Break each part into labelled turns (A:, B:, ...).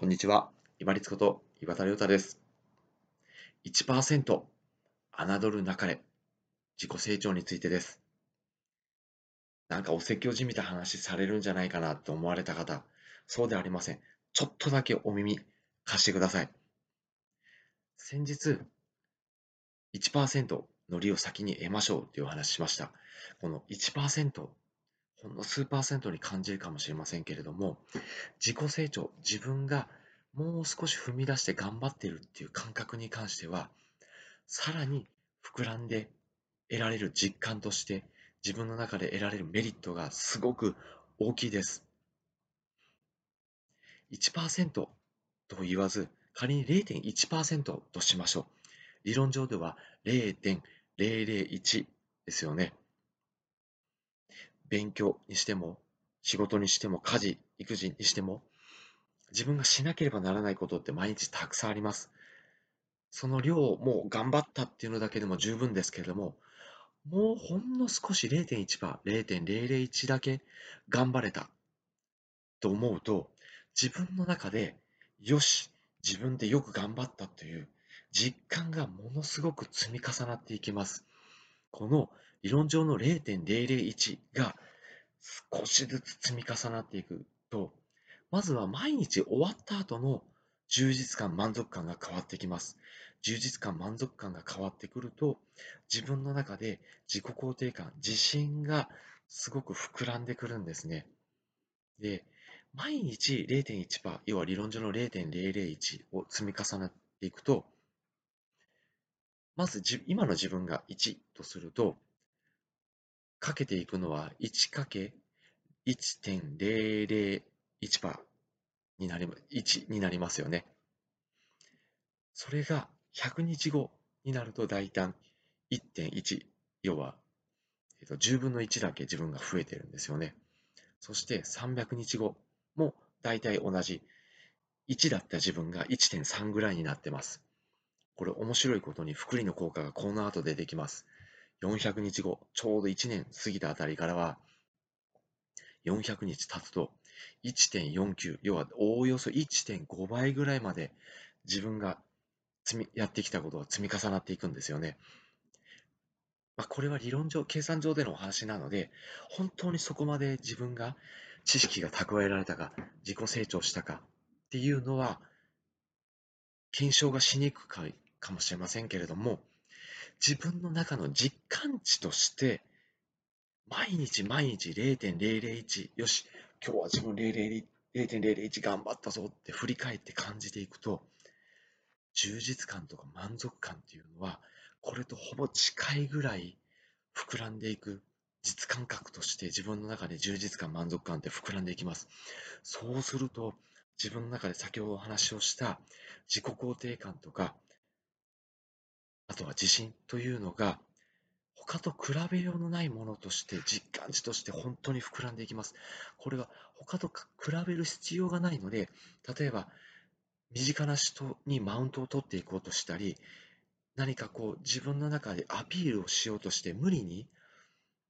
A: こんにちは。今立こと岩田亮太です。1%侮るなかれ自己成長についてです。なんかお説教じみた話されるんじゃないかなと思われた方、そうではありません。ちょっとだけお耳貸してください。先日、1%の利を先に得ましょうというお話しました。この1%、ほんの数パーセントに感じるかもしれませんけれども、自己成長、自分がもう少し踏み出して頑張ってるっていう感覚に関しては、さらに膨らんで得られる実感として、自分の中で得られるメリットがすごく大きいです。1%と言わず、仮に0.1%としましょう。理論上では0.001ですよね。勉強にしても、仕事にしても、家事、育児にしても、自分がしなければならないことって毎日たくさんあります。その量をもう頑張ったっていうのだけでも十分ですけれども、もうほんの少し0.1%、0.001だけ頑張れたと思うと、自分の中で、よし、自分でよく頑張ったという実感がものすごく積み重なっていきます。この理論上の0.001が少しずつ積み重なっていくと、まずは毎日終わった後の充実感、満足感が変わってきます。充実感、満足感が変わってくると、自分の中で自己肯定感、自信がすごく膨らんでくるんですね。で、毎日0.1%、要は理論上の0.001を積み重ねていくと、まず今の自分が1とすると、かけていくのは 1×1.001% になり1になりますよね。それが100日後になると大体1.1、要は、えっと、10分の1だけ自分が増えてるんですよね。そして300日後も大体同じ1だった自分が1.3ぐらいになってます。これ面白いことに複利の効果がこの後出てきます。400日後、ちょうど1年過ぎたあたりからは、400日経つと1.49、要はおおよそ1.5倍ぐらいまで自分がやってきたことが積み重なっていくんですよね。まあ、これは理論上、計算上でのお話なので、本当にそこまで自分が知識が蓄えられたか、自己成長したかっていうのは、検証がしにくいかもしれませんけれども、自分の中の実感値として、毎日毎日0.001、よし、今日は自分0.001頑張ったぞって振り返って感じていくと、充実感とか満足感っていうのは、これとほぼ近いぐらい膨らんでいく実感覚として自分の中で充実感、満足感って膨らんでいきます。そうすると、自分の中で先ほどお話をした自己肯定感とか、あとは自信というのが他と比べようのないものとして、実感値として本当に膨らんでいきます。これは他と比べる必要がないので、例えば、身近な人にマウントを取っていこうとしたり、何かこう自分の中でアピールをしようとして無理に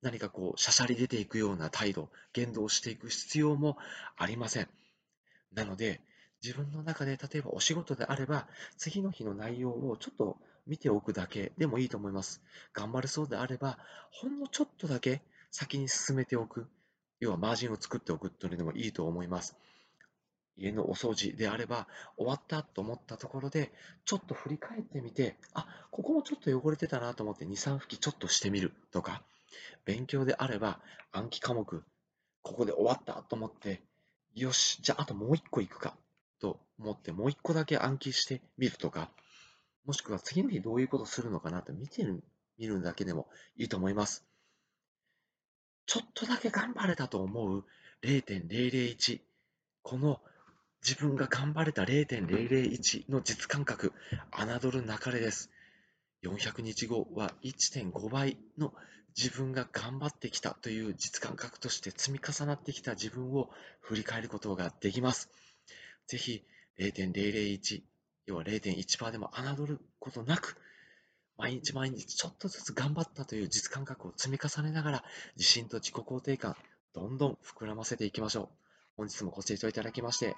A: 何かこうしゃしゃり出ていくような態度、言動をしていく必要もありません。なので、自分の中で例えばお仕事であれば、次の日の内容をちょっと見ておくだけでもいいと思います。頑張れそうであれば、ほんのちょっとだけ先に進めておく。要はマージンを作っておくというのでもいいと思います。家のお掃除であれば、終わったと思ったところで、ちょっと振り返ってみて、あ、ここもちょっと汚れてたなと思って2、3拭きちょっとしてみるとか、勉強であれば暗記科目、ここで終わったと思って、よし、じゃああともう1個行くかと思ってもう1個だけ暗記してみるとか、もしくは次の日どういうことするのかなって見てる、見るだけでもいいと思います。ちょっとだけ頑張れたと思う0.001。この自分が頑張れた0.001の実感覚、侮るなかれです。400日後は1.5倍の自分が頑張ってきたという実感覚として積み重なってきた自分を振り返ることができます。ぜひ0.001要は0.1%でも侮ることなく、毎日毎日ちょっとずつ頑張ったという実感覚を積み重ねながら、自信と自己肯定感、どんどん膨らませていきましょう。本日もご清聴いただきまして、